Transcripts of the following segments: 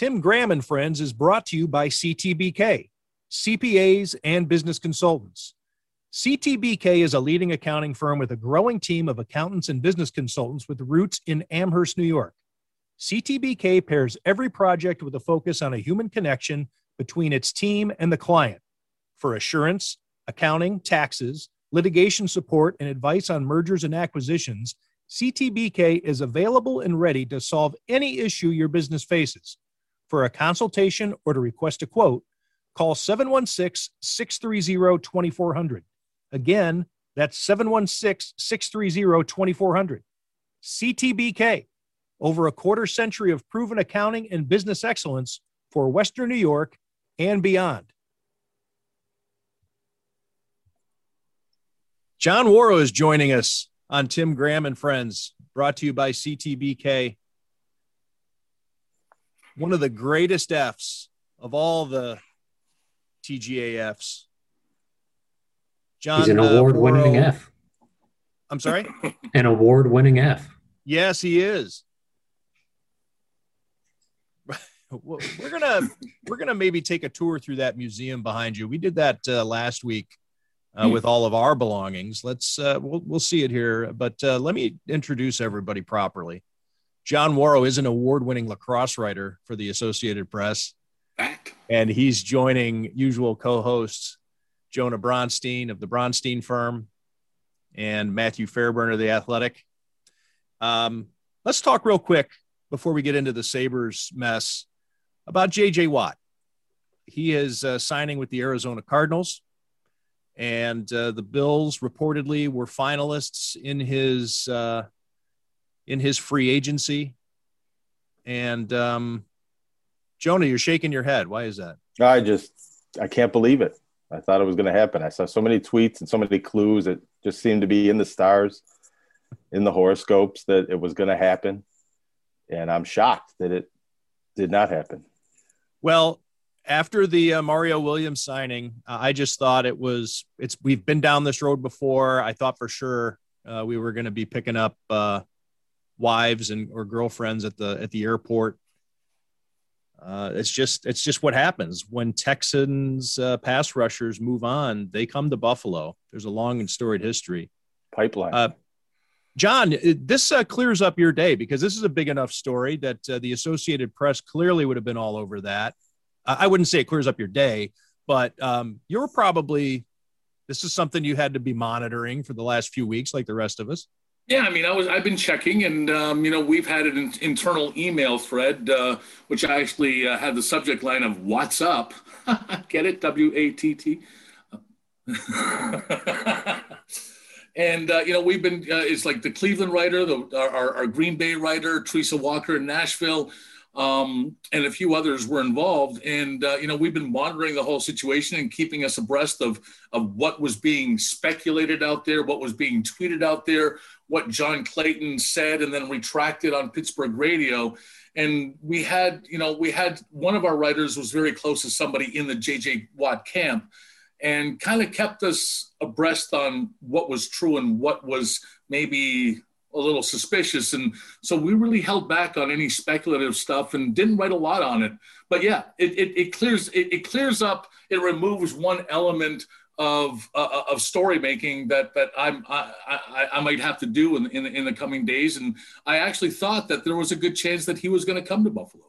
Tim Graham and Friends is brought to you by CTBK, CPAs and business consultants. CTBK is a leading accounting firm with a growing team of accountants and business consultants with roots in Amherst, New York. CTBK pairs every project with a focus on a human connection between its team and the client for assurance, accounting, taxes, litigation support, and advice on mergers and acquisitions. CTBK is available and ready to solve any issue your business faces. For a consultation or to request a quote, call 716 630 2400. Again, that's 716 630 2400. CTBK, over a quarter century of proven accounting and business excellence for Western New York and beyond. John Wawrow is joining us on Tim Graham and Friends, brought to you by CTBK. One of the greatest Fs of all the TGAFs. John, He's an award-winning uh, F. I'm sorry. an award-winning F. Yes, he is. we're gonna we're gonna maybe take a tour through that museum behind you. We did that uh, last week uh, with all of our belongings. Let's uh, we'll we'll see it here, but uh, let me introduce everybody properly. John Wawrow is an award-winning lacrosse writer for the Associated Press, Back. and he's joining usual co-hosts Jonah Bronstein of the Bronstein Firm and Matthew Fairburn of the Athletic. Um, let's talk real quick before we get into the Sabres mess about JJ Watt. He is uh, signing with the Arizona Cardinals and uh, the Bills reportedly were finalists in his uh, in his free agency. And um, Jonah, you're shaking your head. Why is that? I just I can't believe it. I thought it was going to happen. I saw so many tweets and so many clues. that just seemed to be in the stars, in the horoscopes that it was going to happen, and I'm shocked that it did not happen. Well, after the uh, Mario Williams signing, uh, I just thought it was it's we've been down this road before. I thought for sure uh, we were going to be picking up uh, wives and or girlfriends at the at the airport. Uh, it's just it's just what happens when Texans uh, pass rushers move on. They come to Buffalo. There's a long and storied history. Pipeline. John, this clears up your day because this is a big enough story that the Associated Press clearly would have been all over that. I wouldn't say it clears up your day, but um, you're probably this is something you had to be monitoring for the last few weeks, like the rest of us. Yeah, I mean, I was I've been checking, and um, you know, we've had an internal email thread, uh, which I actually uh, had the subject line of "What's up." Get it? W A T T. And uh, you know, we've been uh, it's like the Cleveland writer, the our, our Green Bay writer, Teresa Walker in Nashville um, and a few others were involved. And uh, you know, we've been monitoring the whole situation and keeping us abreast of of what was being speculated out there, what was being tweeted out there, what John Clayton said and then retracted on Pittsburgh radio. And we had, you know, we had one of our writers was very close to somebody in the JJ Watt camp and kind of kept us abreast on what was true and what was maybe a little suspicious. And so we really held back on any speculative stuff and didn't write a lot on it. But yeah, it, it, it clears it, it, clears up. It removes one element of uh, uh, of story making that that I'm I, I, I might have to do in, in in the coming days. And I actually thought that there was a good chance that he was going to come to Buffalo.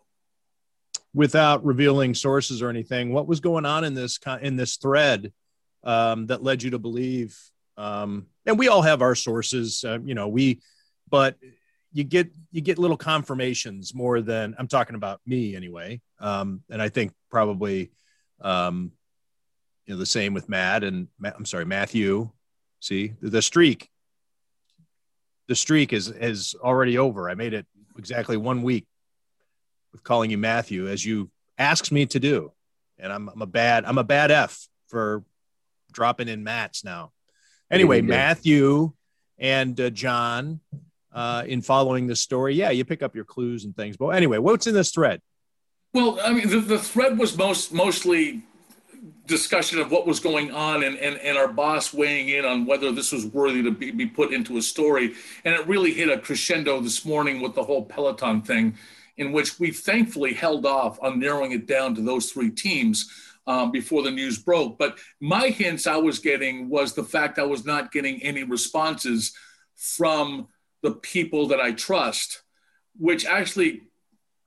Without revealing sources or anything, what was going on in this in this thread um, that led you to believe um, and we all have our sources uh, you know we but you get you get little confirmations more than i'm talking about me anyway um, and i think probably um, you know the same with matt and i'm sorry matthew. See the streak the streak is is already over. I made it exactly one week with calling you matthew as you asked me to do. And i'm, I'm a bad i'm a bad f for dropping in mats now. Anyway, Matthew and uh, John, uh, in following the story, yeah, you pick up your clues and things. But anyway, what's in this thread? Well, I mean, the, the thread was most mostly discussion of what was going on and, and, and our boss weighing in on whether this was worthy to be, be put into a story. And it really hit a crescendo this morning with the whole Peloton thing. in which we thankfully held off on narrowing it down to those three teams um, before the news broke. But my hints I was getting was the fact I was not getting any responses from the people that I trust, which actually,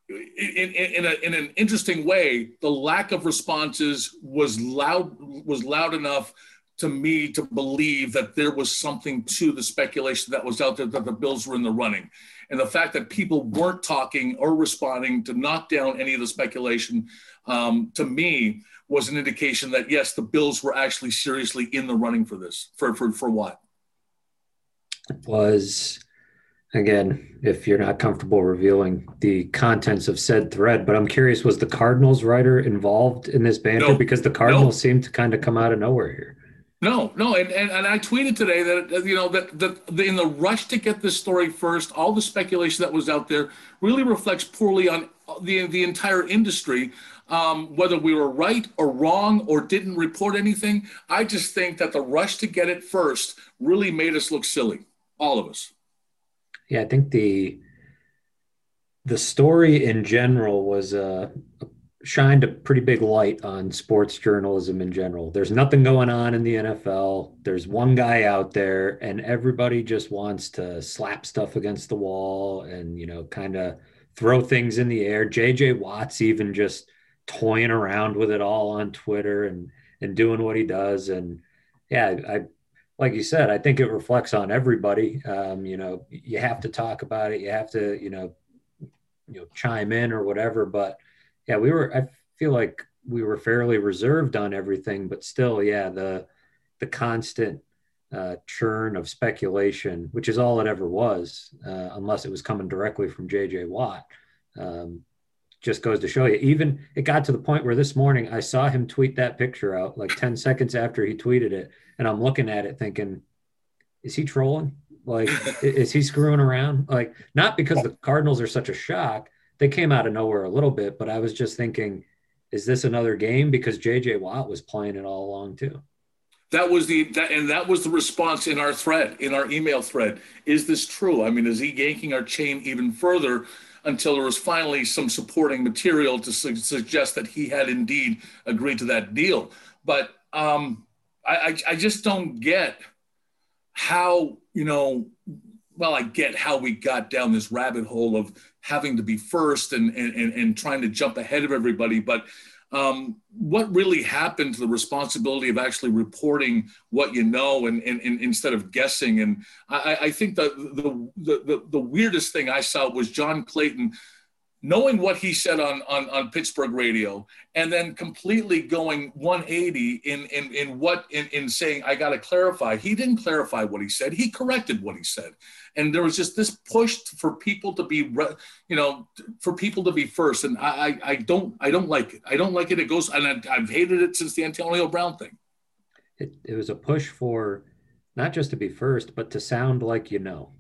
in, in, in, a, in an interesting way, the lack of responses was loud was loud enough to me to believe that there was something to the speculation that was out there that the Bills were in the running. And the fact that people weren't talking or responding to knock down any of the speculation, um, to me, was an indication that yes, the Bills were actually seriously in the running for this. For for for what? Was again, if you're not comfortable revealing the contents of said thread, but I'm curious, was the Cardinals writer involved in this banter? No, because the Cardinals no. seem to kind of come out of nowhere here. No, no, and, and, and I tweeted today that you know that, that in the rush to get this story first, all the speculation that was out there really reflects poorly on the the entire industry um, whether we were right or wrong or didn't report anything. I just think that the rush to get it first really made us look silly, all of us. Yeah, I think the the story in general was uh, shined a pretty big light on sports journalism in general. There's nothing going on in the NFL. There's one guy out there, and everybody just wants to slap stuff against the wall and you know kind of throw things in the air. JJ Watts even just toying around with it all on Twitter and and doing what he does. And yeah, I, like you said, I think it reflects on everybody. Um, you know, you have to talk about it. You have to, you know, you know, chime in or whatever. But yeah, we were. I feel like we were fairly reserved on everything, but still, yeah, the the constant uh, churn of speculation, which is all it ever was, uh, unless it was coming directly from JJ Watt. Um, just goes to show you. Even it got to the point where this morning I saw him tweet that picture out like 10 seconds after he tweeted it. And I'm looking at it thinking, is he trolling? Like, is he screwing around? Like, not because the Cardinals are such a shock. They came out of nowhere a little bit, but I was just thinking, is this another game? Because JJ Watt was playing it all along too. That was the that, and that was the response in our thread, in our email thread. Is this true? I mean, is he yanking our chain even further? until there was finally some supporting material to su- suggest that he had indeed agreed to that deal. But um, I, I, I just don't get how, you know, well, I get how we got down this rabbit hole of having to be first and, and, and and trying to jump ahead of everybody. But um, what really happened to the responsibility of actually reporting what you know and, and, and instead of guessing. And I, I think the, the, the, the weirdest thing I saw was John Clayton knowing what he said on, on, on Pittsburgh radio and then completely going 180 in, in, in what in, in saying, I got to clarify. He didn't clarify what he said. He corrected what he said. And there was just this push for people to be, you know, for people to be first. And I, I, I don't, I don't like it. I don't like it. It goes, and I, I've hated it since the Antonio Brown thing. It, it was a push for not just to be first, but to sound like you know,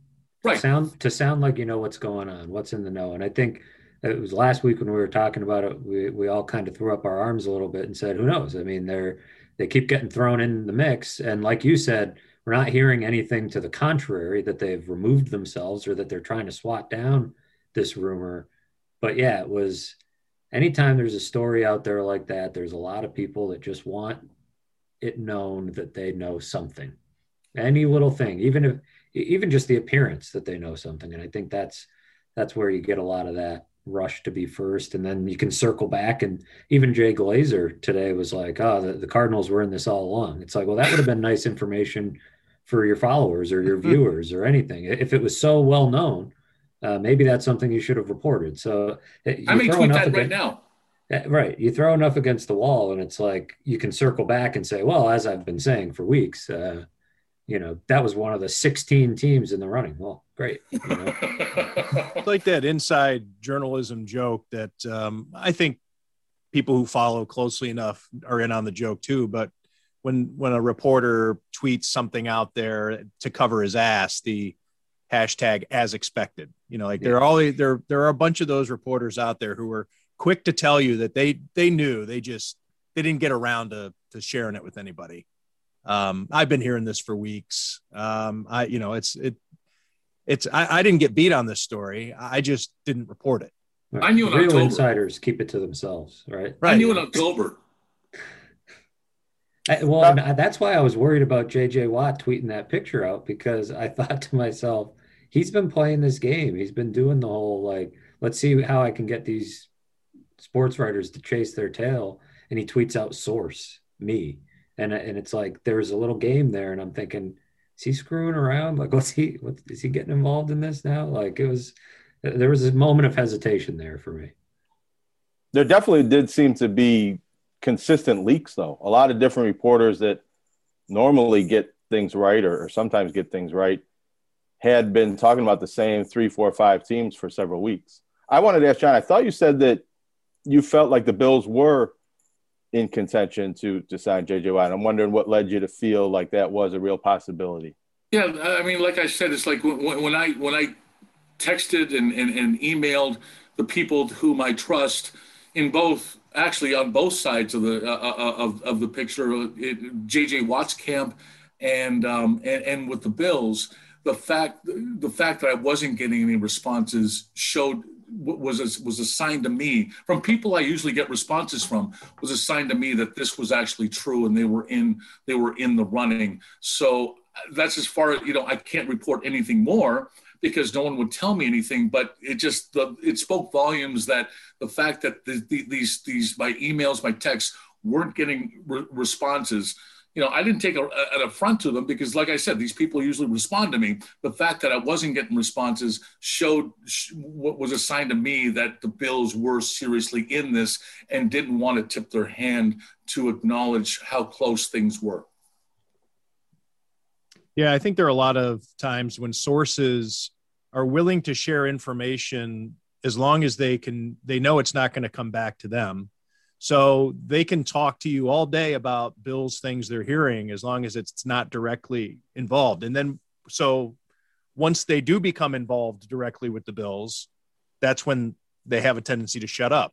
right? sound to sound like you know what's going on, what's in the know. And I think it was last week when we were talking about it, we, we all kind of threw up our arms a little bit and said, who knows? I mean, they're, they keep getting thrown in the mix. And like you said, we're not hearing anything to the contrary that they've removed themselves or that they're trying to swat down this rumor. But yeah, it was anytime there's a story out there like that, there's a lot of people that just want it known that they know something. Any little thing, even if even just the appearance that they know something. And I think that's that's where you get a lot of that rush to be first. And then you can circle back. And even jay glazer today was like oh the, the cardinals were in this all along. It's like well that would have been nice information for your followers or your viewers or anything. If it was so well known uh, maybe that's something you should have reported. So uh, i may tweet that against, right now right. You throw enough against the wall and it's like you can circle back and say well as i've been saying for weeks uh, you know that was one of the 16 teams in the running well great you know? like that inside journalism joke that um, i think people who follow closely enough are in on the joke too but when when a reporter tweets something out there to cover his ass the hashtag as expected you know like yeah. there are all there there are a bunch of those reporters out there who are quick to tell you that they they knew they just they didn't get around to to sharing it with anybody um, I've been hearing this for weeks. Um, I, you know, it's it, it's I, I didn't get beat on this story. I just didn't report it. I knew in Real October. insiders keep it to themselves, right? I knew in October. I, well, and I- that's why I was worried about JJ Watt tweeting that picture out because I thought to myself, he's been playing this game. He's been doing the whole like, let's see how I can get these sports writers to chase their tail. And he tweets out source me, and and it's like there was a little game there, and I'm thinking, is he screwing around? Like, what's he? What is he getting involved in this now? Like, it was there was a moment of hesitation there for me. There definitely did seem to be consistent leaks, though. A lot of different reporters that normally get things right or, or sometimes get things right had been talking about the same three, four, five teams for several weeks. I wanted to ask John, I thought you said that you felt like the Bills were in contention to to sign JJ Watt. I'm wondering what led you to feel like that was a real possibility. Yeah, I mean, like I said, it's like when, when I when I texted and, and, and emailed the people whom I trust in both actually on both sides of the uh, uh of, of the picture, uh, it, JJ Watt's camp and, um, and and with the Bills, the fact the fact that I wasn't getting any responses showed was was a sign to me from people I usually get responses from was assigned to me that this was actually true and they were in they were in the running. So uh, that's as far as you know. I can't report anything more because no one would tell me anything. But it just the, it spoke volumes that the fact that the, the, these these my emails, my texts weren't getting re- responses you know, I didn't take a, an affront to them because, like I said, these people usually respond to me. The fact that I wasn't getting responses showed what was a sign to me that the Bills were seriously in this and didn't want to tip their hand to acknowledge how close things were. Yeah, I think there are a lot of times when sources are willing to share information as long as they can, they know it's not going to come back to them so they can talk to you all day about Bills things they're hearing as long as it's not directly involved. And then so once they do become involved directly with the Bills, that's when they have a tendency to shut up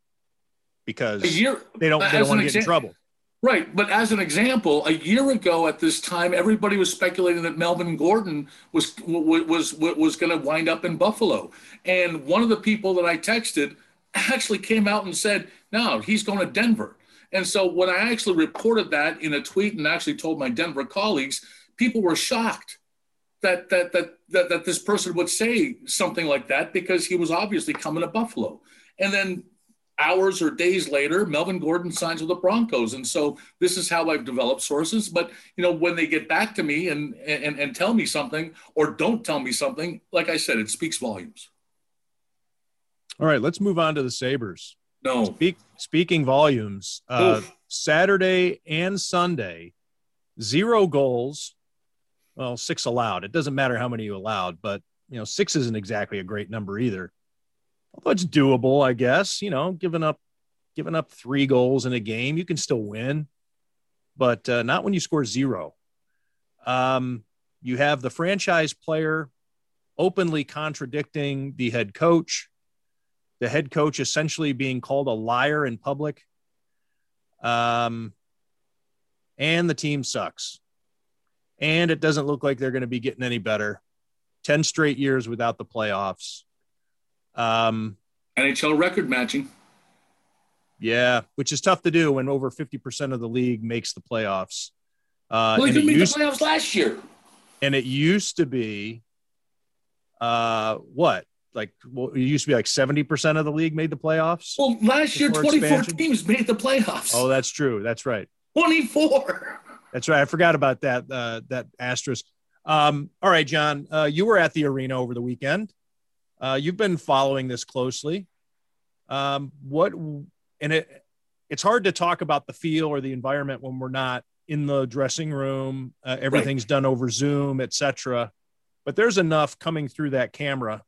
because they don't they don't want to get exa- in trouble. Right, but as an example, a year ago at this time, everybody was speculating that Melvin Gordon was was was, was going to wind up in Buffalo, and one of the people that I texted actually came out and said, no, he's going to Denver. And so when I actually reported that in a tweet and actually told my Denver colleagues, people were shocked that that that that, that this person would say something like that because he was obviously coming to Buffalo. And then hours or days later, Melvin Gordon signs with the Broncos. And so this is how I've developed sources. But you know, when they get back to me and and, and tell me something or don't tell me something, like I said, it speaks volumes. All right, let's move on to the Sabres. No. Speak, speaking volumes, uh, Saturday and Sunday, zero goals. Well, six allowed. It doesn't matter how many you allowed, but you know, six isn't exactly a great number either. Although it's doable, I guess. You know, giving up, giving up three goals in a game, you can still win, but uh, not when you score zero. Um, you have the franchise player openly contradicting the head coach the head coach essentially being called a liar in public. Um, and the team sucks. And it doesn't look like they're going to be getting any better. 10 straight years without the playoffs. Um, NHL record matching. Yeah, which is tough to do when over 50% of the league makes the playoffs. Uh, well, they didn't make the playoffs last year. And it used to be, uh, what? Like well, it used to be like 70% of the league made the playoffs. Well, last year 24 expansion. teams made the playoffs. Oh, that's true. That's right. 24. That's right. I forgot about that uh, that asterisk. Um, all right, John, uh, you were at the arena over the weekend. Uh, you've been following this closely. Um, what and it it's hard to talk about the feel or the environment when we're not in the dressing room. Uh, everything's right. done over Zoom, etc. But there's enough coming through that camera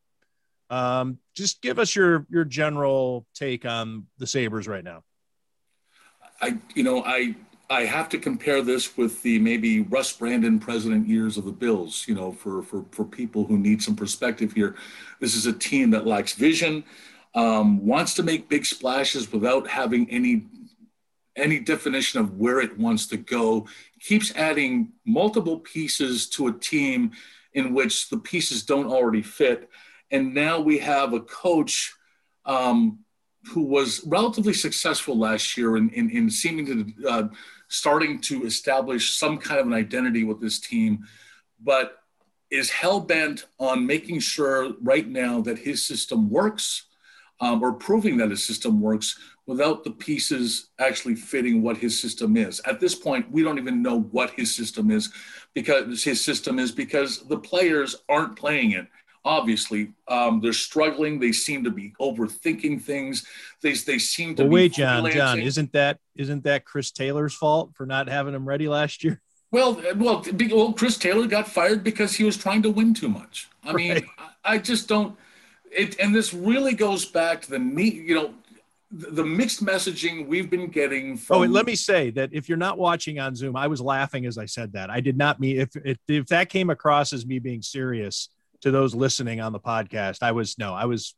um, just give us your your general take on the Sabres right now. I you know I I have to compare this with the maybe Russ Brandon president years of the Bills. You know, for for for people who need some perspective here, this is a team that lacks vision, um, wants to make big splashes without having any any definition of where it wants to go. Keeps adding multiple pieces to a team in which the pieces don't already fit and now we have a coach um, who was relatively successful last year in, in, in seeming to uh, starting to establish some kind of an identity with this team, but is hell bent on making sure right now that his system works um, or proving that his system works without the pieces actually fitting what his system is. At this point, we don't even know what his system is because his system is because the players aren't playing it. Obviously, um, they're struggling. They seem to be overthinking things. They, they seem to. Well, wait, John. John, isn't that isn't that Chris Taylor's fault for not having him ready last year? Well, well, well, Chris Taylor got fired because he was trying to win too much. I right. mean, I just don't. It, and this really goes back to the need, you know, the mixed messaging we've been getting from. Oh, and let me say that if you're not watching on Zoom, I was laughing as I said that. I did not mean if if, if that came across as me being serious to those listening on the podcast, I was no, I was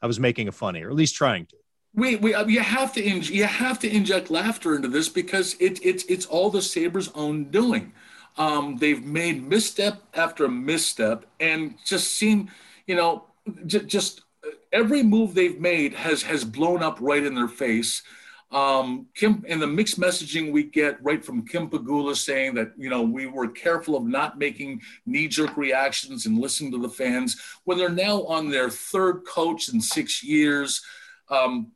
I was making a funny, or at least trying to. We, we uh, you have to in, you have to inject laughter into this because it, it's it's all the Sabres' own doing. Um, they've made misstep after misstep and just seem, you know, j- just every move they've made has has blown up right in their face. Um, Kim and the mixed messaging we get right from Kim Pegula saying that you know we were careful of not making knee-jerk reactions and listening to the fans when they're now on their third coach in six years. Um,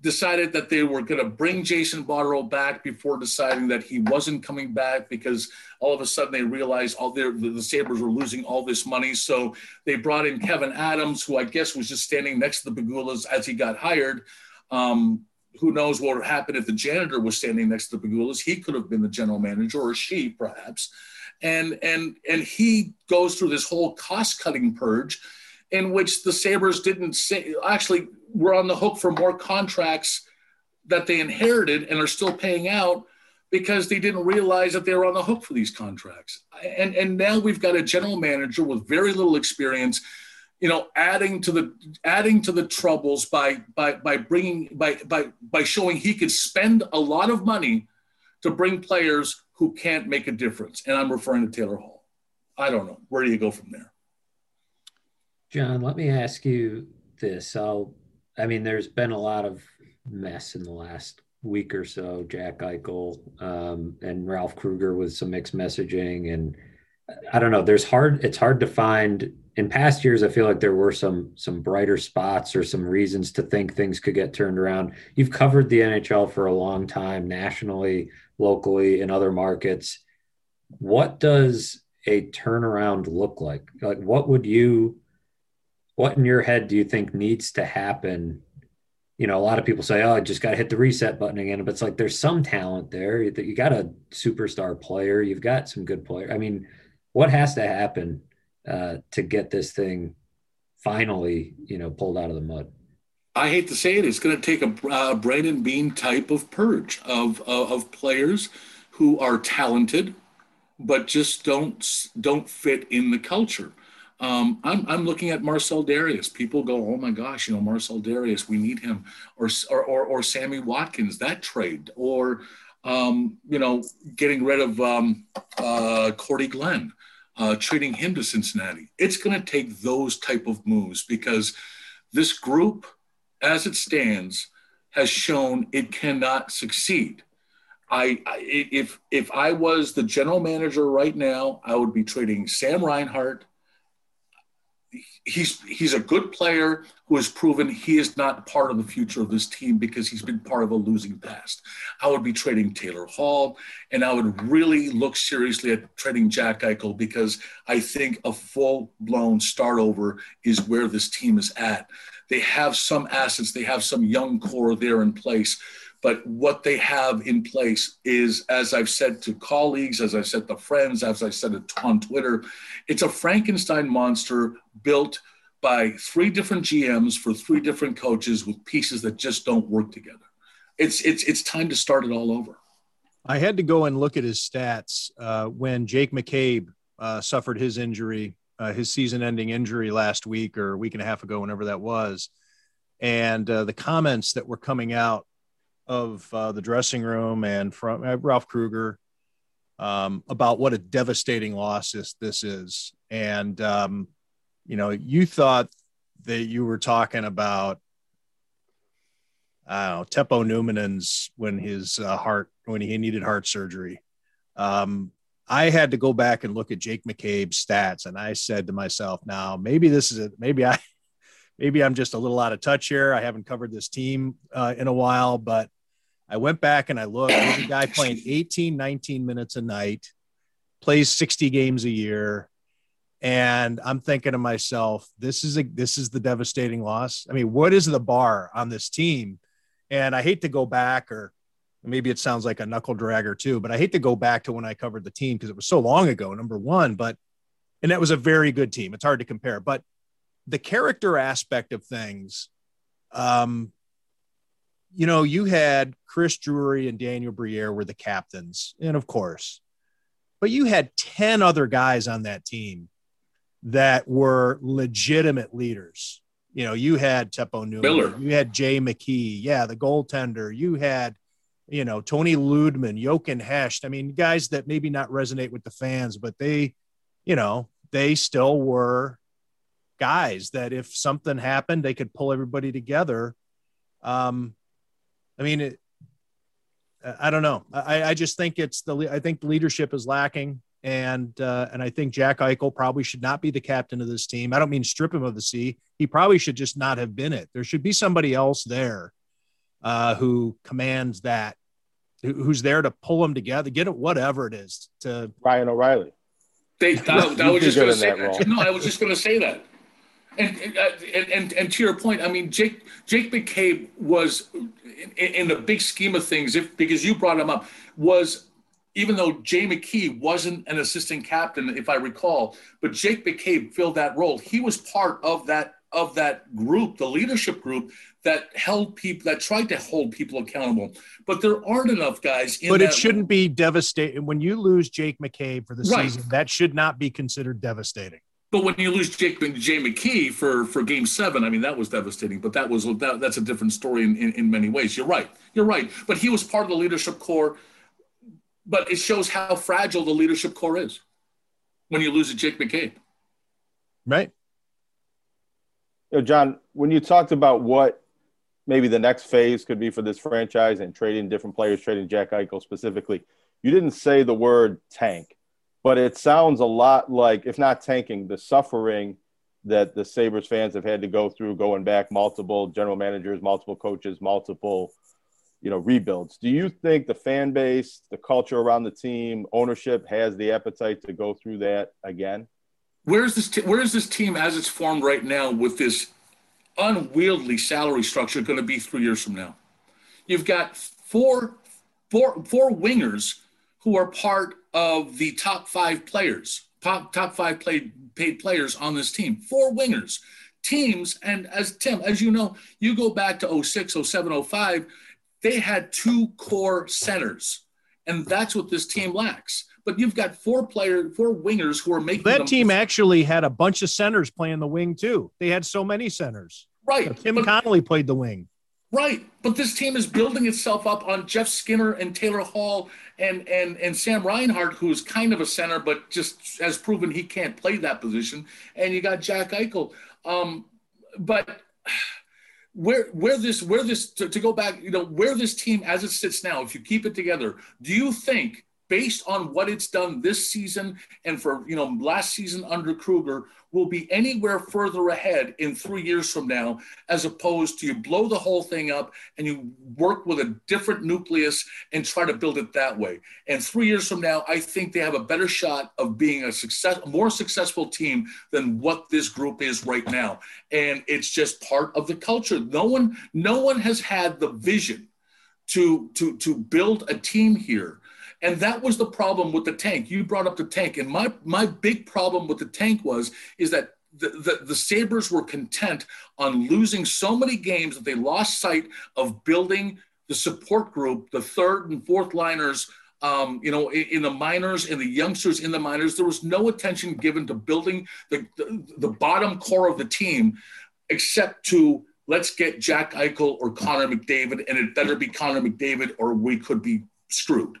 decided that they were going to bring Jason Botterill back before deciding that he wasn't coming back because all of a sudden they realized all their the, the Sabres were losing all this money. So they brought in Kevin Adams, who I guess was just standing next to the Pegulas as he got hired. Um, who knows what would happen if the janitor was standing next to the Pegulas? He could have been the general manager, or she perhaps. And and and he goes through this whole cost cutting purge, in which the Sabres didn't say actually were on the hook for more contracts that they inherited and are still paying out because they didn't realize that they were on the hook for these contracts. And, and now we've got a general manager with very little experience, you know, adding to the adding to the troubles by by by bringing by by by showing he could spend a lot of money to bring players who can't make a difference. And I'm referring to Taylor Hall. I don't know. Where do you go from there? John, let me ask you this. I'll I mean, there's been a lot of mess in the last week or so. Jack Eichel um, and Ralph Krueger with some mixed messaging, and I don't know. There's hard. It's hard to find. In past years, I feel like there were some some brighter spots or some reasons to think things could get turned around. You've covered the NHL for a long time, nationally, locally, in other markets. What does a turnaround look like? Like, what would you what in your head do you think needs to happen? You know, a lot of people say, "Oh, I just got to hit the reset button again," but it's like there's some talent there. That you got a superstar player, you've got some good player. I mean, what has to happen uh, to get this thing finally, you know, pulled out of the mud? I hate to say it, it's going to take a uh, Brandon Beane type of purge of, of of players who are talented, but just don't don't fit in the culture. Um, I'm, I'm looking at Marcell Dareus. People go, oh my gosh, you know, Marcell Dareus, we need him. Or, or, or, or Sammy Watkins, that trade. Or, um, you know, getting rid of um, uh, Cordy Glenn, uh, trading him to Cincinnati. It's going to take those type of moves because this group, as it stands, has shown it cannot succeed. I, I, if if I was the general manager right now, I would be trading Sam Reinhart, he's he's a good player who has proven he is not part of the future of this team because he's been part of a losing past. I would be trading Taylor Hall, and I would really look seriously at trading Jack Eichel because I think a full blown start over is where this team is at. They have some assets, they have some young core there in place. But what they have in place is, as I've said to colleagues, as I've said to friends, as I said on Twitter, it's a Frankenstein monster built by three different GMs for three different coaches with pieces that just don't work together. It's it's it's time to start it all over. I had to go and look at his stats uh, when Jake McCabe uh, suffered his injury, uh, his season-ending injury last week or a week and a half ago, whenever that was, and uh, the comments that were coming out of uh, the dressing room and from uh, Ralph Krueger um, about what a devastating loss this, this is. And, um, you know, you thought that you were talking about uh, Teppo Numminen's when his uh, heart when he needed heart surgery. Um, I had to go back and look at Jake McCabe's stats, and I said to myself, "Now maybe this is it. Maybe I, maybe I'm just a little out of touch here. I haven't covered this team uh, in a while, but I went back and I looked. There's a guy playing 18, 19 minutes a night, plays 60 games a year." And I'm thinking to myself, this is a this is the devastating loss. I mean, what is the bar on this team? And I hate to go back, or maybe it sounds like a knuckle dragger too, but I hate to go back to when I covered the team because it was so long ago, number one. But, and that was a very good team. It's hard to compare, but the character aspect of things, um, you know, you had Chris Drury and Daniel Briere were the captains, and of course, but you had 10 other guys on that team that were legitimate leaders you know, you had Teppo Numminen, Miller. you had Jay McKee, yeah, the goaltender, you had, you know, Toni Lydman, Jochen Hecht. I mean, guys that maybe not resonate with the fans, but they, you know, they still were guys that if something happened, they could pull everybody together. Um, I mean, it, I don't know. I, I just think it's the I think leadership is lacking and uh, and I think Jack Eichel probably should not be the captain of this team. I don't mean strip him of the C. He probably should just not have been it. There should be somebody else there uh, who commands that, who's there to pull them together, get it, whatever it is. To Ryan O'Reilly. They, I, I was just going to say that. that no, I was just going to say that. And, and, and and to your point, I mean, Jake Jake McCabe was in, in the big scheme of things, if because you brought him up, was even though Jay McKee wasn't an assistant captain, if I recall, but Jake McCabe filled that role. He was part of that of that group, the leadership group that held people that tried to hold people accountable. But there aren't enough guys. but it shouldn't be devastating when you lose Jake McCabe for the right. season. That should not be considered devastating. But when you lose Jake Jay McKee for for Game Seven, I mean that was devastating. But that was that, that's a different story in, in, in many ways. You're right. You're right. But he was part of the leadership core but it shows how fragile the leadership core is when you lose a Jake McCabe. Right. You know, John, when you talked about what maybe the next phase could be for this franchise and trading different players, trading Jack Eichel specifically, you didn't say the word tank, but it sounds a lot like, if not tanking, the suffering that the Sabres fans have had to go through going back multiple general managers, multiple coaches, multiple you know rebuilds. Do you think the fan base the culture around the team ownership has the appetite to go through that again? Where's this t- where is this team as it's formed right now with this unwieldy salary structure going to be three years from now? You've got four four four wingers who are part of the top five players top top five played paid players on this team four wingers teams and as tim as you know you go back to 06 07 05 they had two core centers, and that's what this team lacks. But you've got four player, four wingers who are making that team actually had a bunch of centers playing the wing too. They had so many centers. Right. Tim but, Connolly played the wing. Right. But this team is building itself up on Jeff Skinner and Taylor Hall and and and Sam Reinhart, who's kind of a center, but just has proven he can't play that position. And you got Jack Eichel. Um, but where where this where this to, to, go back you know where this team as it sits now if you keep it together do you think based on what it's done this season and for you know last season under Krueger will be anywhere further ahead in three years from now as opposed to you blow the whole thing up and you work with a different nucleus and try to build it that way. And three years from now i think they have a better shot of being a success a more successful team than what this group is right now. And it's just part of the culture. No one no one has had the vision to to to build a team here and that was the problem with the tank. You brought up the tank. And my, my big problem with the tank was, is that the, the, the, Sabres were content on losing so many games that they lost sight of building the support group, the third and fourth liners, um, you know, in, in, the minors and the youngsters in the minors. There was no attention given to building the, the, the bottom core of the team, except to let's get Jack Eichel or Connor McDavid, and it better be Connor McDavid or we could be screwed.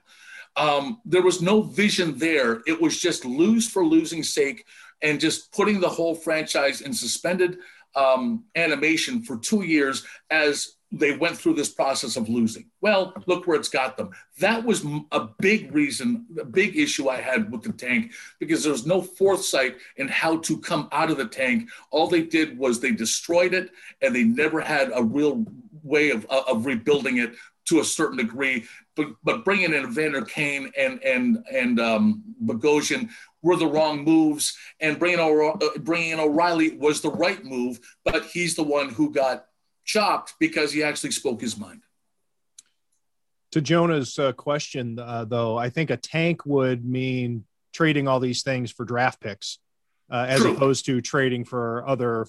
Um, there was no vision there. It was just lose for losing sake and just putting the whole franchise in suspended um, animation for two years as they went through this process of losing. Well, look where it's got them. That was a big reason, a big issue I had with the tank because there was no foresight in how to come out of the tank. All they did was they destroyed it and they never had a real way of, of rebuilding it to a certain degree. But, but bringing in Vander Kane and, and, and um, Bogosian were the wrong moves, and bringing, uh, bringing in O'Reilly was the right move, but he's the one who got chopped because he actually spoke his mind. To Jonah's uh, question, uh, though, I think a tank would mean trading all these things for draft picks uh, as True. opposed to trading for other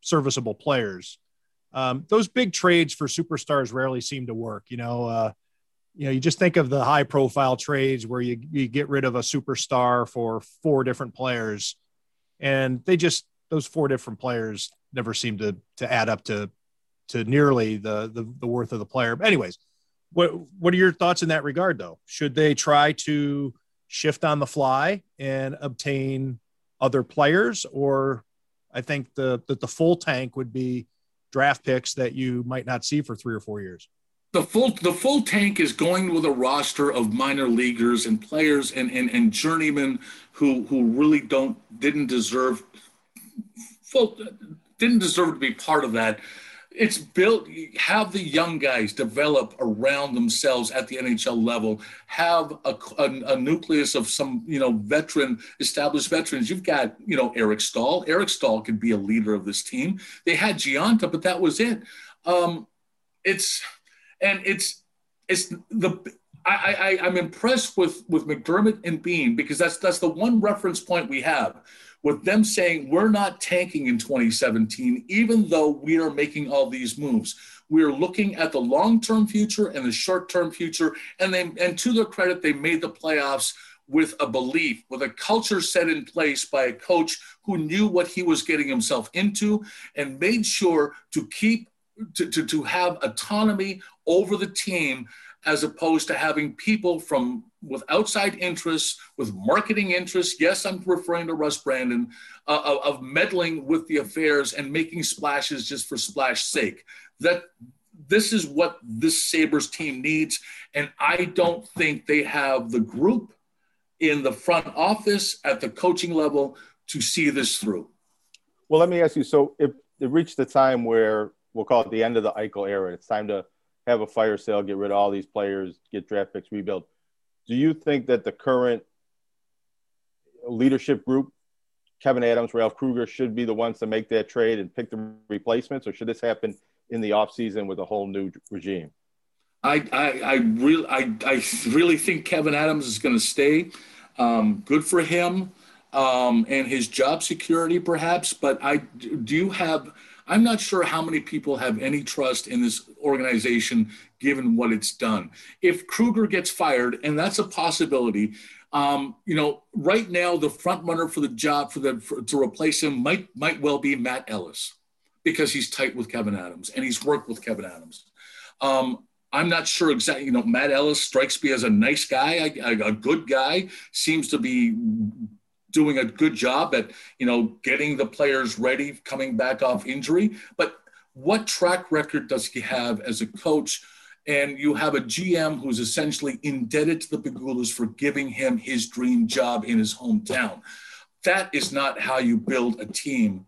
serviceable players. Um, those big trades for superstars rarely seem to work. You know, uh, you know, you just think of the high profile trades where you, you get rid of a superstar for four different players and they just, those four different players never seem to, to add up to to nearly the, the, the worth of the player. But anyways, what what are your thoughts in that regard though? Should they try to shift on the fly and obtain other players or I think the that the full tank would be draft picks that you might not see for 3 or 4 years. The full the full tank is going with a roster of minor leaguers and players and and, and journeymen who who really don't didn't deserve full didn't deserve to be part of that it's built have the young guys develop around themselves at the nhl level have a, a, a, nucleus of some you know veteran established veterans. You've got you know eric staal eric staal could be a leader of this team. They had Gionta, but that was it. Um, it's and it's it's the I, I i'm impressed with with mcdermott and Beane because that's that's the one reference point we have with them saying we're not tanking in 2017, even though we are making all these moves. We're looking at the long-term future and the short-term future. And they and to their credit, they made the playoffs with a belief, with a culture set in place by a coach who knew what he was getting himself into and made sure to keep to, to, to have autonomy over the team as opposed to having people from with outside interests, with marketing interests. Yes, I'm referring to Russ Brandon uh, of, of meddling with the affairs and making splashes just for splash sake. That this is what this Sabres team needs, and I don't think they have the group in the front office at the coaching level to see this through. Well, let me ask you. So, if it reached the time where we'll call it the end of the Eichel era, it's time to have a fire sale, get rid of all these players, get draft picks, rebuild. Do you think that the current leadership group, Kevin Adams, Ralph Krueger, should be the ones to make that trade and pick the replacements, or should this happen in the offseason with a whole new regime? I, I, I really, I, I really think Kevin Adams is going to stay. Um, good for him um, and his job security, perhaps. But I do you have I'm not sure how many people have any trust in this organization given what it's done. If Krueger gets fired, and that's a possibility, um, you know, right now the front runner for the job for the for, to replace him might might well be Matt Ellis because he's tight with Kevin Adams and he's worked with Kevin Adams. Um, I'm not sure exactly. You know, Matt Ellis strikes me as a nice guy, a, a good guy. Seems to be doing a good job at you know getting the players ready coming back off injury. But what track record does he have as a coach? And you have a gm who's essentially indebted to the Pegulas for giving him his dream job in his hometown. That is not how you build a team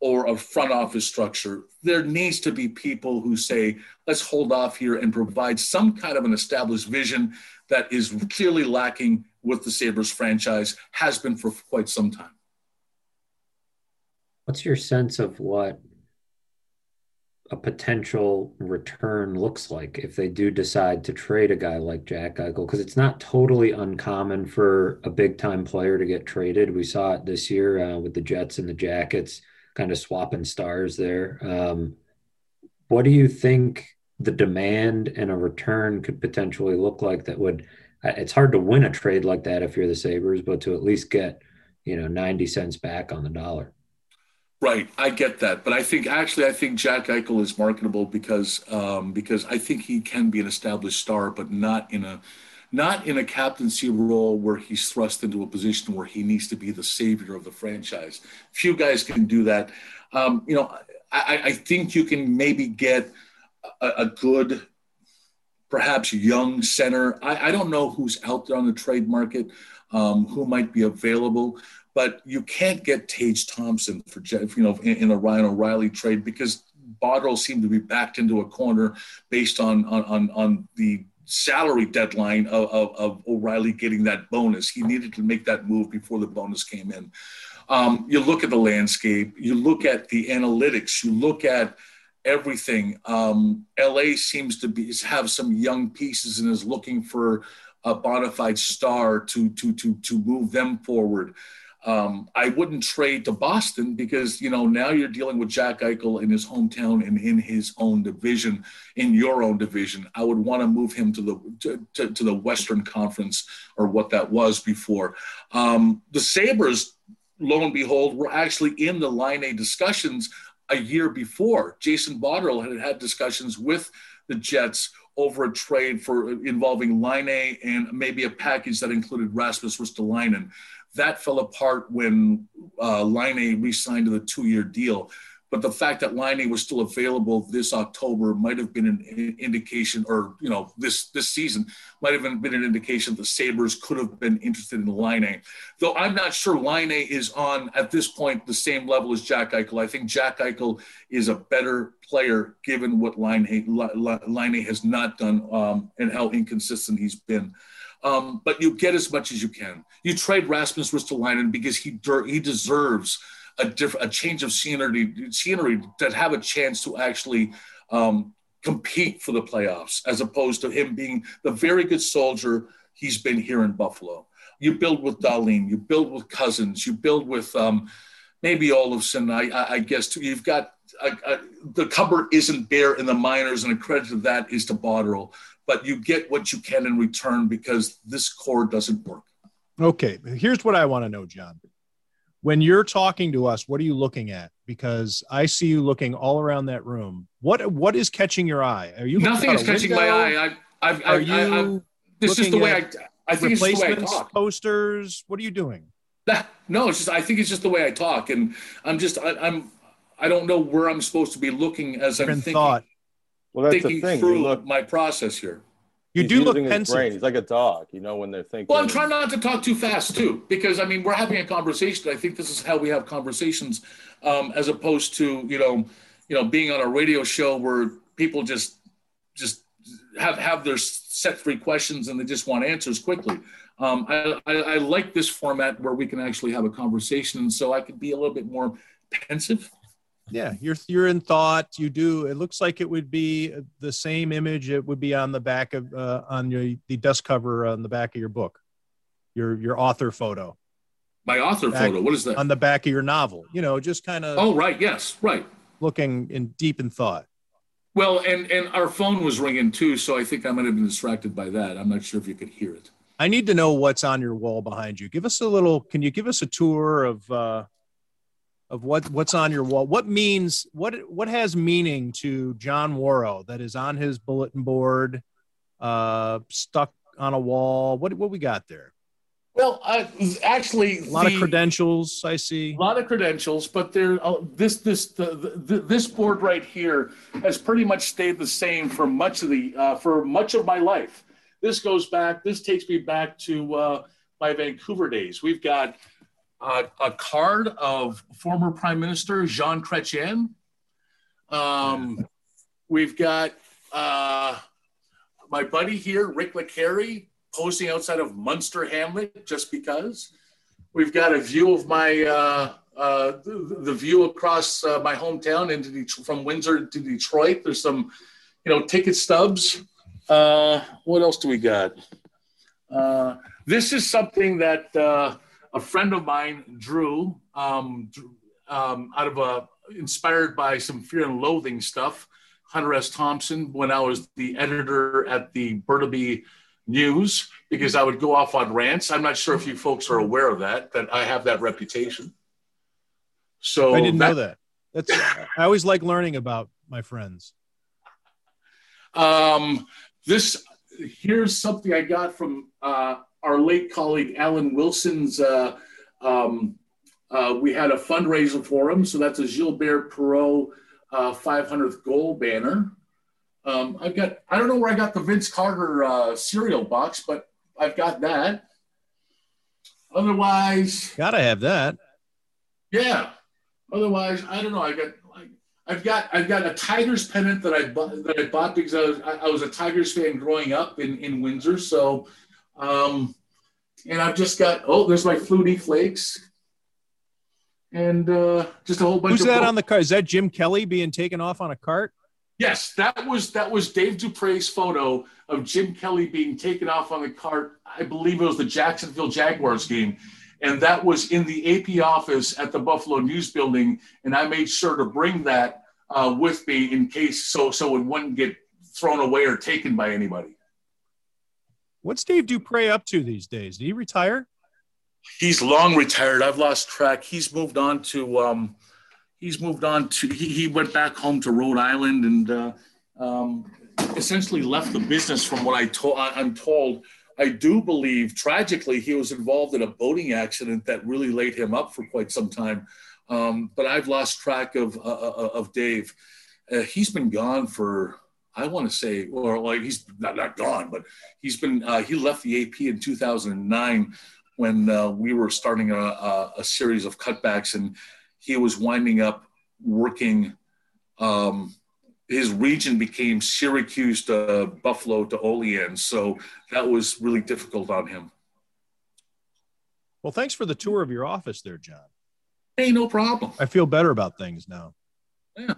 or a front office structure. There needs to be people who say let's hold off here and provide some kind of an established vision that is clearly lacking with the Sabres franchise, has been for quite some time. What's your sense of what a potential return looks like if they do decide to trade a guy like Jack Eichel? Because it's not totally uncommon for a big time player to get traded. We saw it this year uh, with the Jets and the Jackets, kind of swapping stars there. Um, what do you think the demand and a return could potentially look like that would it's hard to win a trade like that if you're the Sabres, but to at least get, you know, 90 cents back on the dollar. Right, I get that, but I think actually I think Jack Eichel is marketable because um, because I think he can be an established star, but not in a not in a captaincy role where he's thrust into a position where he needs to be the savior of the franchise. Few guys can do that. Um, you know, I, I think you can maybe get a, a good, perhaps young center. I, I, don't know who's out there on the trade market, um, who might be available, but you can't get Tage Thompson for you know in, in a Ryan O'Reilly trade because Botterill seemed to be backed into a corner based on on on, on the salary deadline of, of, of, O'Reilly getting that bonus. He needed to make that move before the bonus came in. Um, you look at the landscape, you look at the analytics, you look at everything. Um, LA seems to be have some young pieces and is looking for a bona fide star to to to to move them forward. Um, I wouldn't trade to Boston because you know now you're dealing with Jack Eichel in his hometown and in his own division, in your own division. I would want to move him to the to, to, to the Western Conference or what that was before. Um, the Sabres, lo and behold, were actually in the Laine discussions a year before. Jason Botterill had had discussions with the Jets over a trade for involving Laine and maybe a package that included Rasmus Ristolainen. That fell apart when uh, Laine re-signed to the two-year deal. But the fact that Laine was still available this October might have been an indication, or you know, this this season might have been an indication the Sabres could have been interested in Laine. Though I'm not sure Laine is on at this point the same level as Jack Eichel. I think Jack Eichel is a better player given what Laine has not done um, and how inconsistent he's been. Um, but you get as much as you can. You trade Rasmus Ristolainen because he he deserves a different a change of scenery scenery to have a chance to actually um, compete for the playoffs, as opposed to him being the very good soldier he's been here in Buffalo. You build with Dahlin, you build with Cozens, you build with um, maybe Olofsson. I, I, I guess too. You've got the cupboard isn't bare in the minors, and a credit to that is to Botterill but you get what you can in return because this core doesn't work. Okay, here's what I want to know, John. When you're talking to us, what are you looking at? Because I see you looking all around that room. What what is catching your eye? Are you nothing is catching window? my eye? I, I, are you? I, I, this is the way I. I think it's the way I talk. Posters. What are you doing? No, it's just I think it's just the way I talk, and I'm just I, I'm I don't know where I'm supposed to be looking as I'm thinking. Thought. Well, that's thinking the thing. through look, my process here. You do look pensive. Brain. He's like a dog, you know, when they're thinking. Well, I'm trying not to talk too fast too, because I mean we're having a conversation. I think this is how we have conversations, um, as opposed to you know, you know, being on a radio show where people just just have have their set three questions and they just want answers quickly. Um, I, I, I like this format where we can actually have a conversation, and so I could be a little bit more pensive yeah you're you're in thought you do. It looks like it would be the same image it would be on the back of uh, on your the dust cover on the back of your book your your author photo. My author back, photo what is that? on the back of your novel you know just kind of oh right yes right. looking in deep in thought. Well and and our phone was ringing too so i think i might have been distracted by that. I'm not sure if you could hear it. I need to know what's on your wall behind you. Give us a little can you give us a tour of uh of what what's on your wall. What means what what has meaning to John Wawrow that is on his bulletin board, uh, stuck on a wall. What what we got there? Well, uh, actually, a lot the, of credentials I see. A lot of credentials, but there uh, this this the, the, this board right here has pretty much stayed the same for much of the uh, for much of my life. This goes back. This takes me back to uh, my Vancouver days. We've got uh, a card of former Prime Minister Jean Chrétien. Um, we've got uh, my buddy here, Rick LeCarry, posing outside of Munster Hamlet just because. We've got a view of my uh, uh, the, the, view across uh, my hometown into from Windsor to Detroit. There's some, you know, ticket stubs. Uh, what else do we got? Uh, this is something that a friend of mine drew um, um, out of a inspired by some fear and loathing stuff. Hunter S. Thompson, when I was the editor at the Burnaby News, because I would go off on rants. I'm not sure if you folks are aware of that, that I have that reputation. So I didn't that, know that. That's I always like learning about my friends. Um, this here's something I got from uh, our late colleague Alan Wilson's. Uh, um, uh, we had a fundraiser for him, so that's a Gilbert Perreault uh, 500th goal banner. Um, I've got I don't know where I got the Vince Carter uh, cereal box, but I've got that. Otherwise, gotta have that. Yeah. Otherwise, I don't know. I got I've got I've got a Tigers pennant that I bought that I bought because I was I, was a Tigers fan growing up in in Windsor. So, um, and I've just got oh, there's my Flutie Flakes, and uh, just a whole bunch. Who's that on the cart? Is that Jim Kelly being taken off on a cart? Yes, that was that was Dave Duprey's photo of Jim Kelly being taken off on the cart. I believe it was the Jacksonville Jaguars game, and that was in the AP office at the Buffalo News Building. And I made sure to bring that uh, with me in case so so it wouldn't get thrown away or taken by anybody. What's Dave Duprey up to these days? Did he retire? He's long retired. I've lost track. He's moved on to um, he's moved on to he, he went back home to Rhode Island and uh, um, essentially left the business. From what I told, I'm told. I do believe tragically he was involved in a boating accident that really laid him up for quite some time. Um, but I've lost track of uh, uh, uh, of Dave. Uh, he's been gone for I want to say, or like he's not not gone, but he's been uh, he left the AP in 2009 when uh, we were starting a, a, a, series of cutbacks, and he was winding up working. Um, his region became Syracuse to Buffalo to Olean, so that was really difficult on him. Well, thanks for the tour of your office there, John. Hey, no problem. I feel better about things now. Yeah.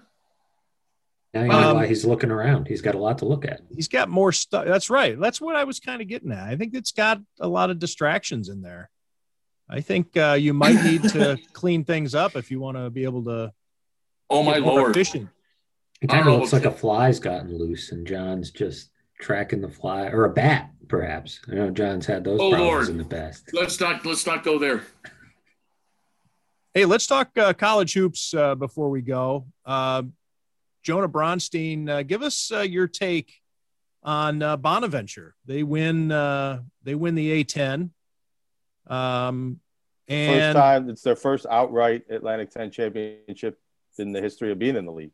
Now you know um, why he's looking around. He's got a lot to look at. He's got more stuff. That's right. That's what I was kind of getting at. I think it's got a lot of distractions in there. I think uh, you might need to clean things up if you want to be able to. Oh my lord! Efficient. It kind of looks like a fly's gotten loose, and John's just tracking the fly, or a bat, perhaps. I know John's had those oh, problems Lord. in the past. Let's not let's not go there. Hey, let's talk uh, college hoops uh, before we go. Uh, Jonah Bronstein, uh, give us uh, your take on uh, Bonaventure. They win. they win the A10. Um, and first time it's their first outright Atlantic 10 championship in the history of being in the league.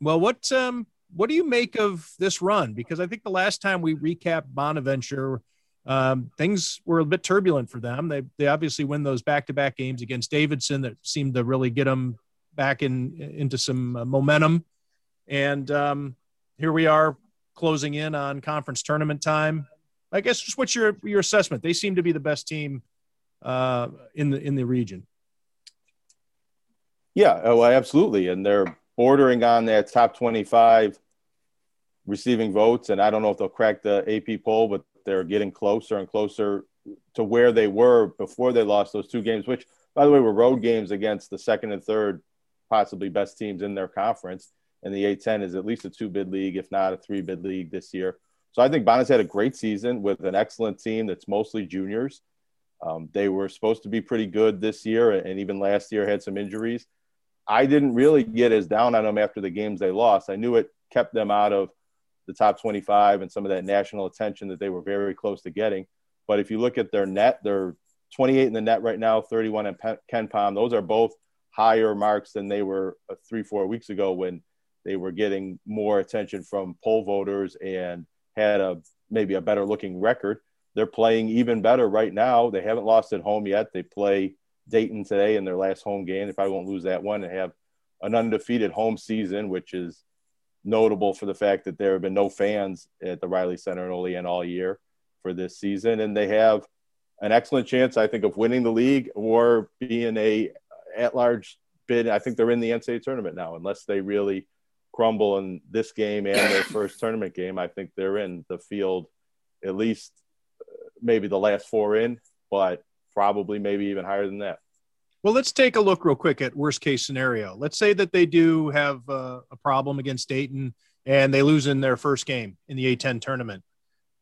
Well, what um, what do you make of this run? Because I think the last time we recapped Bonaventure um, things were a bit turbulent for them. They they obviously win those back to back games against Davidson that seemed to really get them back in into some uh, momentum. And um, here we are closing in on conference tournament time. I guess just what's your your assessment? They seem to be the best team uh, in the in the region. Yeah, oh, absolutely, and they're bordering on that top twenty-five receiving votes. And I don't know if they'll crack the AP poll, but they're getting closer and closer to where they were before they lost those two games, which, by the way, were road games against the second and third, possibly best teams in their conference. And the A10 is at least a two bid league, if not a three bid league this year. So I think Bonnet had a great season with an excellent team that's mostly juniors. Um, they were supposed to be pretty good this year, and even last year had some injuries. I didn't really get as down on them after the games they lost. I knew it kept them out of the top 25 and some of that national attention that they were very close to getting. But if you look at their net, they're 28 in the net right now, 31 in KenPom. Those are both higher marks than they were uh, three, four weeks ago when they were getting more attention from poll voters and had a maybe a better looking record. They're playing even better right now. They haven't lost at home yet. They play Dayton today in their last home game. If I won't lose that one and have an undefeated home season, which is notable for the fact that there have been no fans at the Reilly Center in Olean all year for this season, and they have an excellent chance, I think, of winning the league or being a at-large bid. I think they're in the NCAA tournament now, unless they really crumble in this game and their first tournament game. I think they're in the field, at least uh, maybe the last four in, but probably maybe even higher than that. Well, let's take a look real quick at worst case scenario. Let's say that they do have uh, a problem against Dayton and they lose in their first game in the A10 tournament.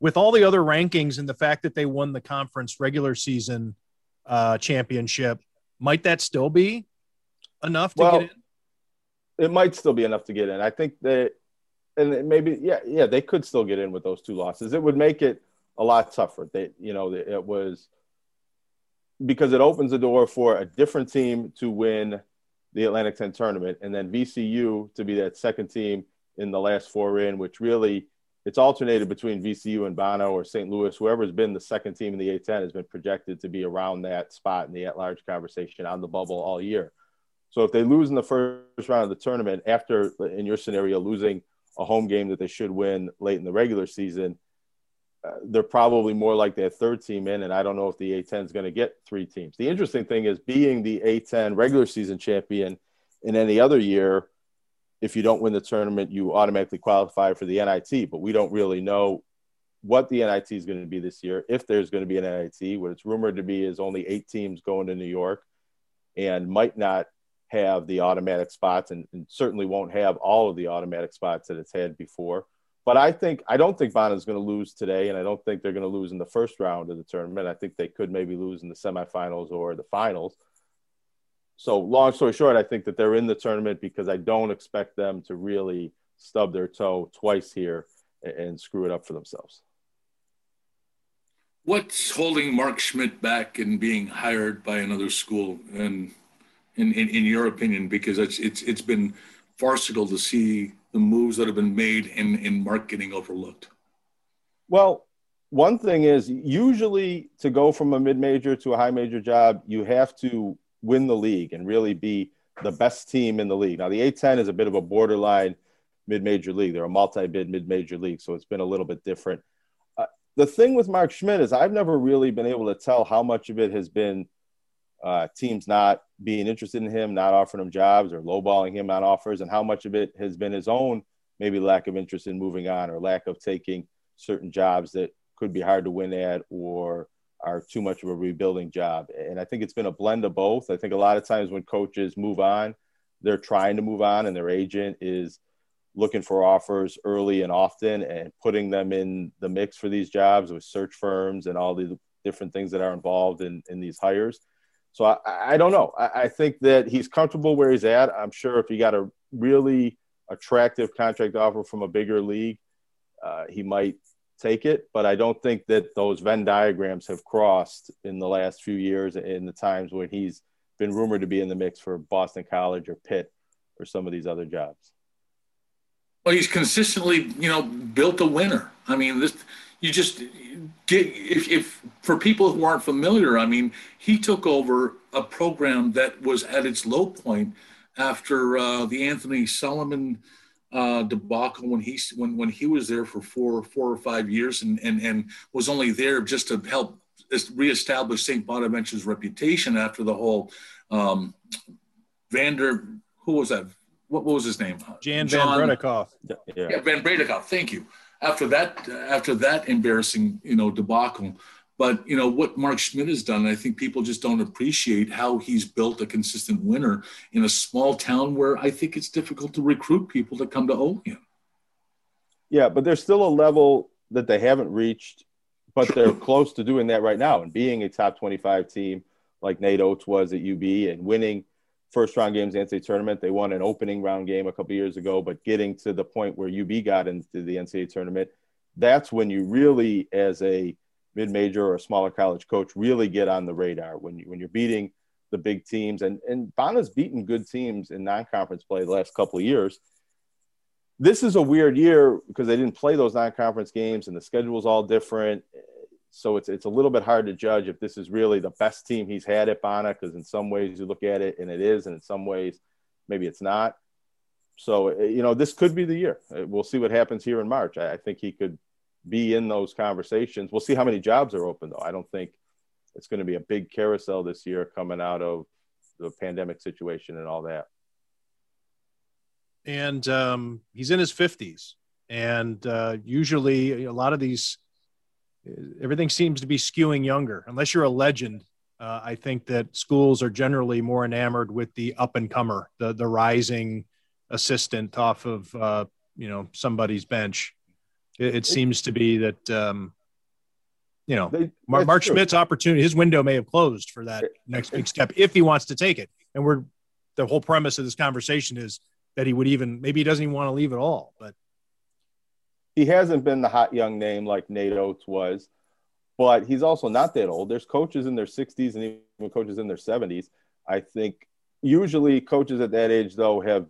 With all the other rankings and the fact that they won the conference regular season uh, championship, might that still be enough to well, get in? It might still be enough to get in. I think that, and maybe, yeah, yeah, they could still get in with those two losses. It would make it a lot tougher. They, you know, it was because it opens the door for a different team to win the Atlantic 10 tournament and then VCU to be that second team in the last four in, which really it's alternated between VCU and Bono or St. Louis. Whoever's been the second team in the A10 has been projected to be around that spot in the at-large conversation on the bubble all year. So if they lose in the first round of the tournament, after in your scenario losing a home game that they should win late in the regular season, uh, they're probably more like that third team in. And I don't know if the A10 is going to get three teams. The interesting thing is being the A10 regular season champion in any other year if you don't win the tournament, you automatically qualify for the NIT. But we don't really know what the NIT is going to be this year, if there's going to be an NIT. What it's rumored to be is only eight teams going to New York and might not have the automatic spots and, and certainly won't have all of the automatic spots that it's had before. But I think I don't think Bono is going to lose today, and I don't think they're going to lose in the first round of the tournament. I think they could maybe lose in the semifinals or the finals so long story short, I think that they're in the tournament because I don't expect them to really stub their toe twice here and screw it up for themselves. What's holding Mark Schmidt back in being hired by another school? And in, in, in your opinion, because it's it's it's been farcical to see the moves that have been made in in Mark getting overlooked. Well, one thing is usually to go from a mid major to a high major job, you have to win the league and really be the best team in the league. Now, the A10 is a bit of a borderline mid-major league. They're a multi-bid mid-major league, so it's been a little bit different. Uh, the thing with Mark Schmidt is I've never really been able to tell how much of it has been uh, teams not being interested in him, not offering him jobs, or lowballing him on offers, and how much of it has been his own maybe lack of interest in moving on or lack of taking certain jobs that could be hard to win at or are too much of a rebuilding job. And I think it's been a blend of both. I think a lot of times when coaches move on, they're trying to move on and their agent is looking for offers early and often and putting them in the mix for these jobs with search firms and all the different things that are involved in, in these hires. So I, I don't know. I, I think that he's comfortable where he's at. I'm sure if he got a really attractive contract offer from a bigger league, uh, he might take it, but I don't think that those Venn diagrams have crossed in the last few years in the times when he's been rumored to be in the mix for Boston College or Pitt or some of these other jobs. Well, he's consistently, you know, built a winner. I mean, this you just get if, if for people who aren't familiar, I mean, he took over a program that was at its low point after uh, the Anthony Solomon uh, debacle when he when when he was there for four four or five years and and and was only there just to help reestablish St. Bonaventure's reputation after the whole um, Vander who was that what, what was his name Jan John, Van Breda Kolff yeah. yeah Van Breda Kolff thank you after that after that embarrassing you know debacle but you know what Mark Schmidt has done, I think people just don't appreciate how he's built a consistent winner in a small town where I think it's difficult to recruit people to come to Olean. Yeah, but there's still a level that they haven't reached, but they're close to doing that right now and being a top 25 team like Nate Oats was at UB and winning first round games in the NCAA tournament. They won an opening round game a couple years ago, but getting to the point where UB got into the NCAA tournament, that's when you really, as a mid-major or a smaller college coach really get on the radar when you when you're beating the big teams and and Bono's beaten good teams in non-conference play the last couple of years. This is a weird year because they didn't play those non-conference games and the schedule's all different. So it's it's a little bit hard to judge if this is really the best team he's had at Bono because in some ways you look at it and it is, and in some ways maybe it's not. So you know this could be the year. We'll see what happens here in March. I, I think he could be in those conversations. We'll see how many jobs are open, though. I don't think it's going to be a big carousel this year coming out of the pandemic situation and all that. And um, he's in his 50s. And uh, usually, a lot of these, everything seems to be skewing younger. Unless you're a legend, uh, I think that schools are generally more enamored with the up and comer, the the rising assistant off of uh, you know somebody's bench. It, it seems to be that um, you know they, Mark, Mark Schmidt's opportunity, his window may have closed for that next big step if he wants to take it. And we're the whole premise of this conversation is that he would even maybe he doesn't even want to leave at all, but he hasn't been the hot young name like Nate Oats was, but he's also not that old. There's coaches in their 60s and even coaches in their 70s. I think usually coaches at that age though have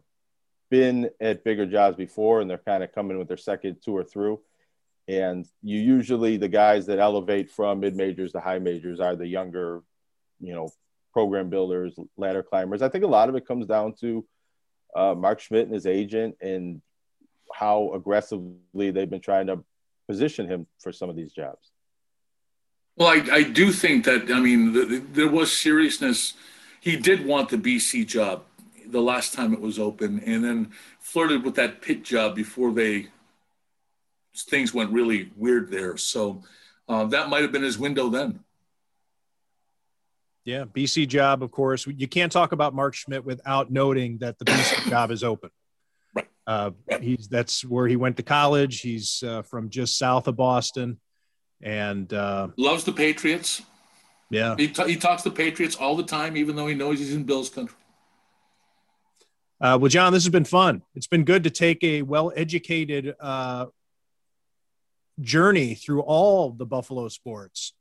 been at bigger jobs before and they're kind of coming with their second tour through. And you usually the guys that elevate from mid majors to high majors are the younger, you know, program builders, ladder climbers. I think a lot of it comes down to uh, Mark Schmidt and his agent and how aggressively they've been trying to position him for some of these jobs. Well, I, I do think that, I mean, the, the, there was seriousness. He did want the BC job the last time it was open and then flirted with that pit job before they things went really weird there. So uh, that might have been his window then. Yeah, BC job, of course. You can't talk about Mark Schmidt without noting that the BC job is open. Right. Uh, he's that's where he went to college. He's uh, from just south of Boston, and uh, loves the Patriots. Yeah, he, t- he talks the Patriots all the time, even though he knows he's in Bills country. Uh, well, John, this has been fun. It's been good to take a well-educated uh, journey through all the Buffalo sports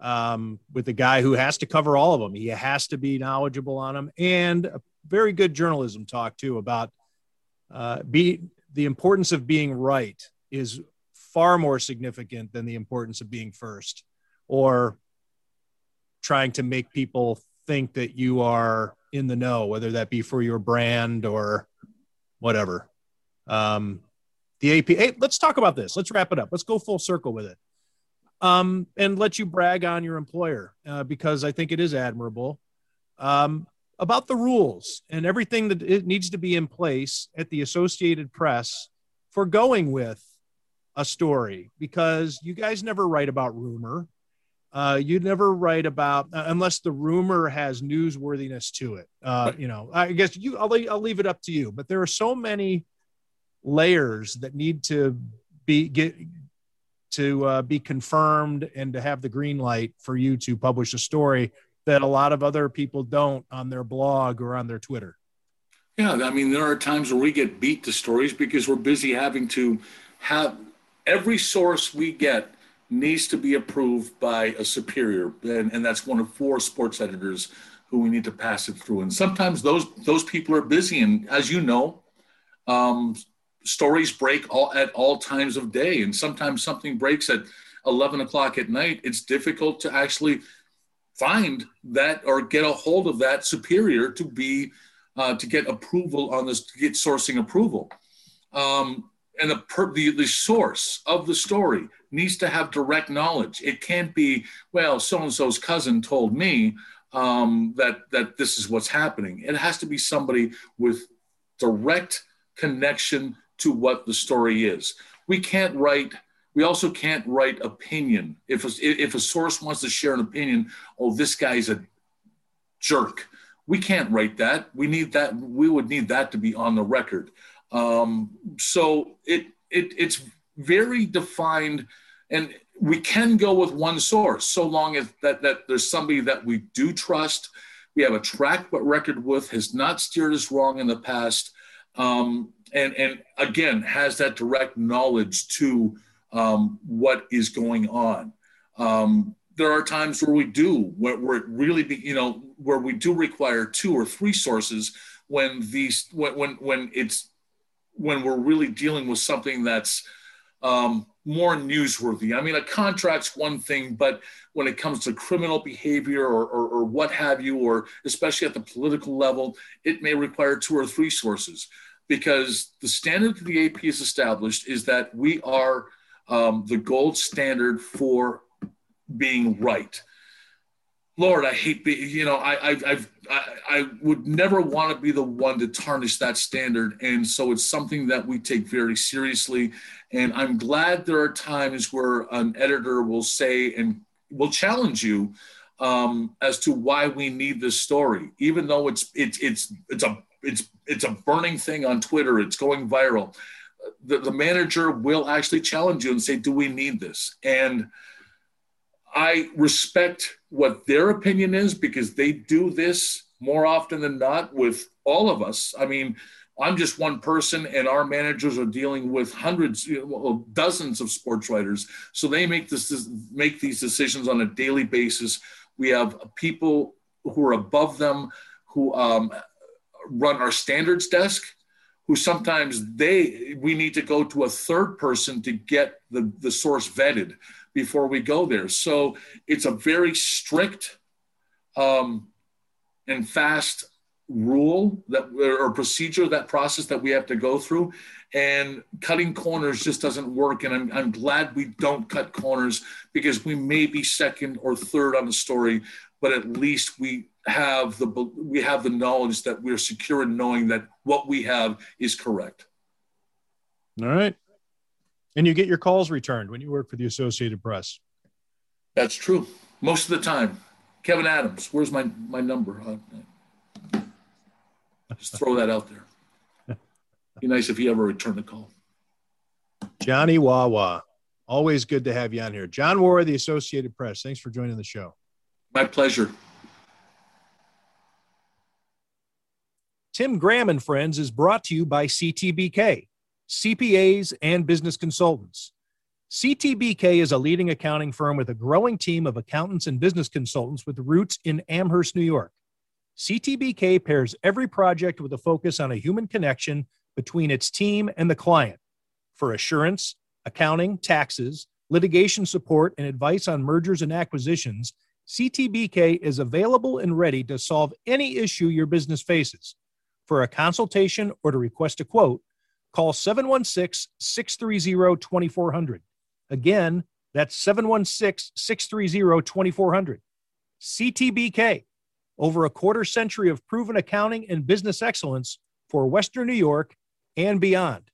um, with a guy who has to cover all of them. He has to be knowledgeable on them and a very good journalism talk too about uh, be the importance of being right is far more significant than the importance of being first or trying to make people think that you are in the know, whether that be for your brand or whatever. Um, the AP. Hey, let's talk about this. Let's wrap it up. Let's go full circle with it um, and let you brag on your employer uh, because I think it is admirable um, about the rules and everything that it needs to be in place at the Associated Press for going with a story because you guys never write about rumor. Uh, you never write about uh, unless the rumor has newsworthiness to it. Uh, you know, I guess you. I'll, I'll leave it up to you. But there are so many layers that need to be get to uh, be confirmed and to have the green light for you to publish a story that a lot of other people don't on their blog or on their Twitter. Yeah, I mean, there are times where we get beat to stories because we're busy having to have every source we get needs to be approved by a superior, and, and that's one of four sports editors who we need to pass it through. And sometimes those those people are busy, and as you know, um, stories break all at all times of day and sometimes something breaks at 11 o'clock at night it's difficult to actually find that or get a hold of that superior to be uh, to get approval on this to get sourcing approval um, and the, per, the the source of the story needs to have direct knowledge it can't be well so and so's cousin told me um, that that this is what's happening it has to be somebody with direct connection to what the story is. We can't write. We also can't write opinion. If a, if a source wants to share an opinion, oh, this guy's a jerk. We can't write that. We need that. We would need that to be on the record. Um, so it it it's very defined, and we can go with one source so long as that that there's somebody that we do trust. We have a track record with has not steered us wrong in the past. Um, and and again has that direct knowledge to um, what is going on. Um, there are times where we do where, where it really be you know where we do require two or three sources when these when when, when it's when we're really dealing with something that's um, more newsworthy. I mean, a contract's one thing, but when it comes to criminal behavior or, or, or, what have you, or especially at the political level, it may require two or three sources because the standard that the AP has established is that we are um, the gold standard for being right. Lord, I hate being, you know, I, I, I've, I, I would never want to be the one to tarnish that standard. And so it's something that we take very seriously. And I'm glad there are times where an editor will say and will challenge you um, as to why we need this story, even though it's, it's, it's, it's a it's it's a burning thing on Twitter. It's going viral. The, the manager will actually challenge you and say, "Do we need this?" And I respect what their opinion is because they do this more often than not with all of us. I mean, I'm just one person, and our managers are dealing with hundreds, you dozens of sports writers. So they make this make these decisions on a daily basis. We have people who are above them who um, run our standards desk, who sometimes they we need to go to a third person to get the, the source vetted before we go there. So it's a very strict um, and fast rule that or procedure that process that we have to go through. And cutting corners just doesn't work. And I'm, I'm glad we don't cut corners because we may be second or third on the story but at least we have the we have the knowledge that we're secure in knowing that what we have is correct. All right and you get your calls returned when you work for the associated press. That's true. Most of the time. Kevyn Adams where's my my number? Just throw that out there. Be nice if he ever returned the call. Johnny wawa. Always good to have you on here. John Wawrow the associated press. Thanks for joining the show. My pleasure. Tim Graham and Friends is brought to you by CTBK, CPAs and business consultants. CTBK is a leading accounting firm with a growing team of accountants and business consultants with roots in Amherst, New York. CTBK pairs every project with a focus on a human connection between its team and the client for assurance, accounting, taxes, litigation support, and advice on mergers and acquisitions. CTBK is available and ready to solve any issue your business faces. For a consultation or to request a quote, call 716 630 2400. Again, that's 716 630 2400. CTBK, over a quarter century of proven accounting and business excellence for Western New York and beyond.